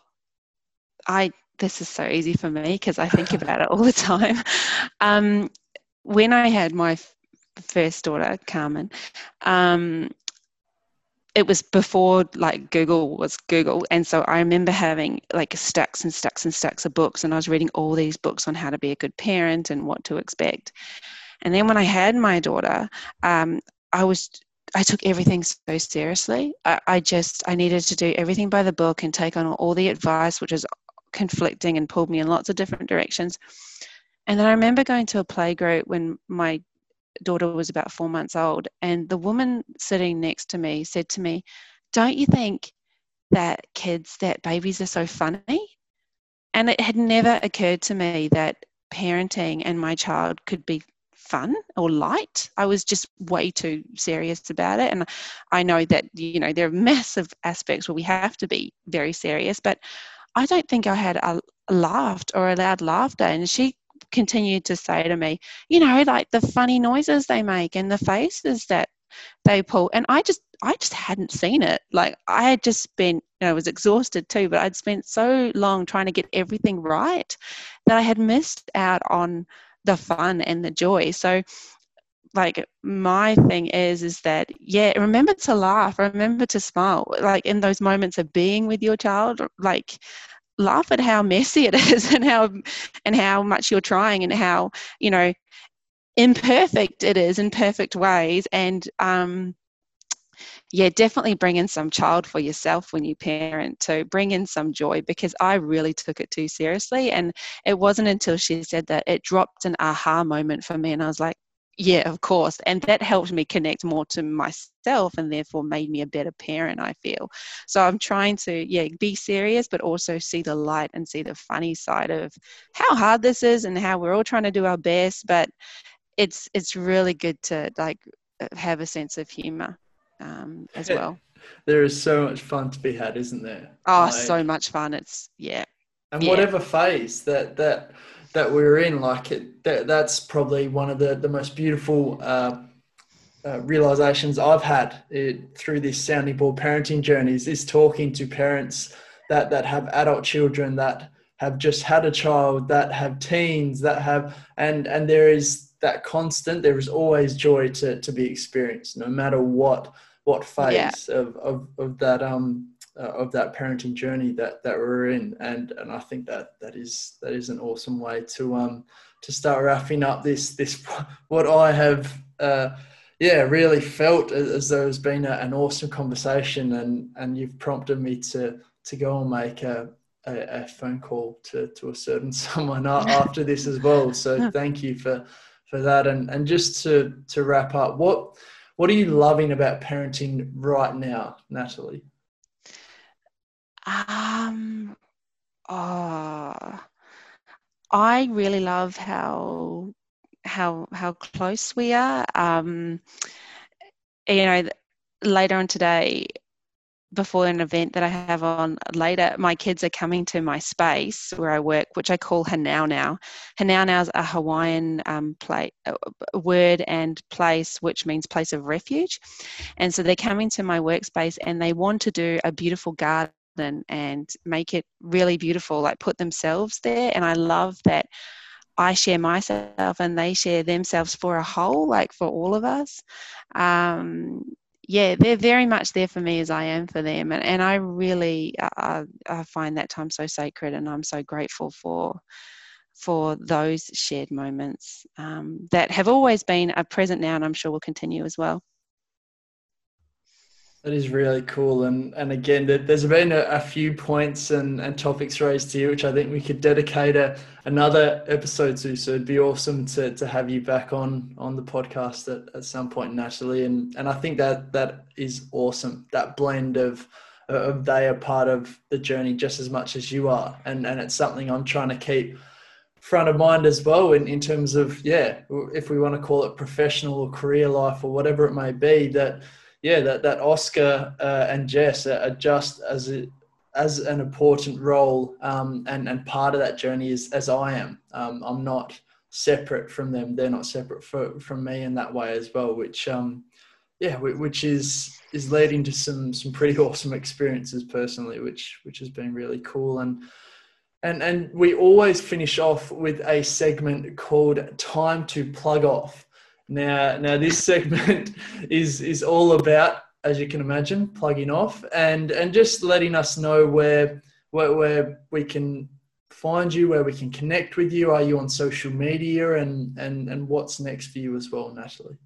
I this is so easy for me because I think about it all the time. <laughs> Um, when I had my first daughter, Carmen, um, it was before like Google was Google. And so I remember having like stacks and stacks and stacks of books, and I was reading all these books on how to be a good parent and what to expect. And then when I had my daughter, um, I was I took everything so seriously. I, I, just I needed to do everything by the book and take on all the advice, which is conflicting and pulled me in lots of different directions. And then I remember going to a play group when my daughter was about four months old, and the woman sitting next to me said to me, Don't you think that kids, that babies are so funny? And it had never occurred to me that parenting and my child could be fun or light. I was just way too serious about it. And I know that, you know, there are <laughs> massive aspects where we have to be very serious, but I don't think I had a, laughed or allowed laughter. And she continued to say to me, you know, like the funny noises they make and the faces that they pull. And I just, I just hadn't seen it. Like I had just been, you know, I was exhausted too, but I'd spent so long trying to get everything right that I had missed out on the fun and the joy. So like my thing is is that yeah remember to laugh remember to smile like in those moments of being with your child like laugh at how messy it <laughs> is and how and how much you're trying and how you know imperfect it is in perfect ways. And um yeah definitely bring in some child for yourself when you parent to bring in some joy because i really took it too seriously. And it wasn't until she said that it dropped an aha moment for me and i was like yeah of course and that helped me connect more to myself and therefore made me a better parent i feel. So i'm trying to yeah be serious but also see the light and see the funny side of how hard this is and how we're all trying to do our best but it's it's really good to like have a sense of humor um, as <laughs> well. There is so much fun to be had isn't there? Oh like, so much fun it's yeah. And yeah. whatever phase that that that we're in. Like it, that, that's probably one of the, the most beautiful uh, uh, realizations I've had it, through this sounding board parenting journeys is talking to parents that, that have adult children that have just had a child, that have teens, that have, and, and there is that constant, there is always joy to, to be experienced no matter what, what phase yeah. of, of, of that, um, uh, of that parenting journey that that we're in, and and I think that that is that is an awesome way to um to start wrapping up this this <laughs> what I have uh, yeah really felt as though it's been a, an awesome conversation, and and you've prompted me to to go and make a a, a phone call to to a certain <laughs> someone after this as well. So <laughs> thank you for for that, and and just to to wrap up, what what are you loving about parenting right now, Natalie? Um, oh, I really love how how how close we are. Um, you know, later on today, before an event that I have on later, my kids are coming to my space where I work, which I call Hanau now. Hanau now is a Hawaiian um, play, uh, word and place, which means place of refuge. And so they're coming to my workspace and they want to do a beautiful garden and make it really beautiful, like put themselves there. And I love that I share myself and they share themselves for a whole, like for all of us. Um, yeah, they're very much there for me as I am for them, and, and I really uh, I find that time so sacred, and I'm so grateful for for those shared moments um, that have always been a present now, and I'm sure will continue as well. That is really cool. And and again, there's been a, a, few points and, and topics raised here, which I think we could dedicate a, another episode to. So it'd be awesome to, to have you back on on the podcast at, at some point, Natalie. And and I think that that is awesome. That blend of of they are part of the journey just as much as you are. And and it's something I'm trying to keep front of mind as well in, in terms of, yeah, if we want to call it professional or career life or whatever it may be, that yeah, that that Oscar uh, and Jess are just as as an important role um, and and part of that journey is as I am. Um, I'm not separate from them; they're not separate for, from me in that way as well. Which um, yeah, which is is leading to some some pretty <laughs> awesome experiences personally, which which has been really cool and. And, and we always finish off with a segment called Time to Plug Off. Now, now this segment <laughs> is is all about, as you can imagine, plugging off and and just letting us know where where, where we can find you, where we can connect with you. Are you on social media, and and and what's next for you as well, Natalie?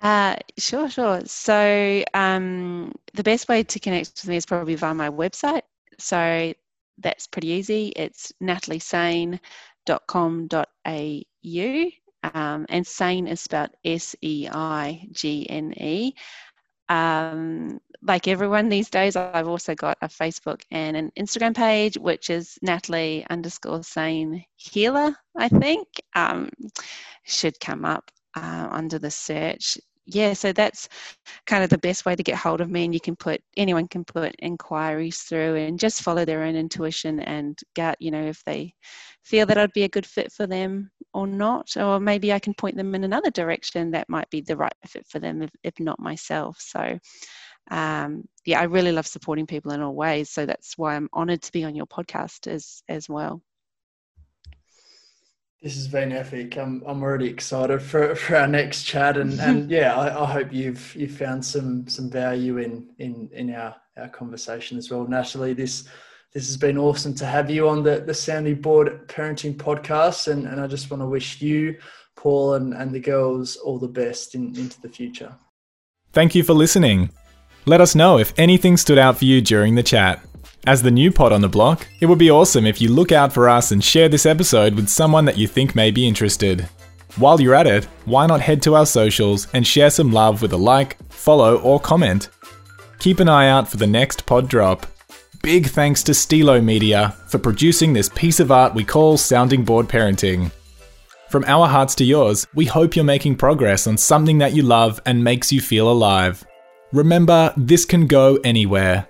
Uh, sure, sure. So um, the best way to connect with me is probably via my website. So that's pretty easy. It's natalieseigne.com.au um, and Seigne is spelled S E I G N E. Um, like everyone these days, I've also got a Facebook and an Instagram page, which is Natalie underscore Seigne Healer, I think. Um, should come up uh, under the search yeah, so that's kind of the best way to get hold of me. And you can put anyone can put inquiries through and just follow their own intuition and get, you know, if they feel that I'd be a good fit for them or not, or maybe I can point them in another direction that might be the right fit for them, if, if not myself. So, um, yeah, I really love supporting people in all ways. So that's why I'm honored to be on your podcast as as well. This has been epic. I'm I'm already excited for, for our next chat, and, and <laughs> yeah, I, I hope you've you found some some value in in in our our conversation as well, Natalie. This this has been awesome to have you on the the Sounding Board Parenting Podcast, and and I just want to wish you, Paul, and and the girls all the best in, into the future. Thank you for listening. Let us know if anything stood out for you during the chat. As the new pod on the block, it would be awesome if you look out for us and share this episode with someone that you think may be interested. While you're at it, why not head to our socials and share some love with a like, follow, or comment? Keep an eye out for the next pod drop. Big thanks to Stilo Media for producing this piece of art we call Sounding Board Parenting. From our hearts to yours, we hope you're making progress on something that you love and makes you feel alive. Remember, this can go anywhere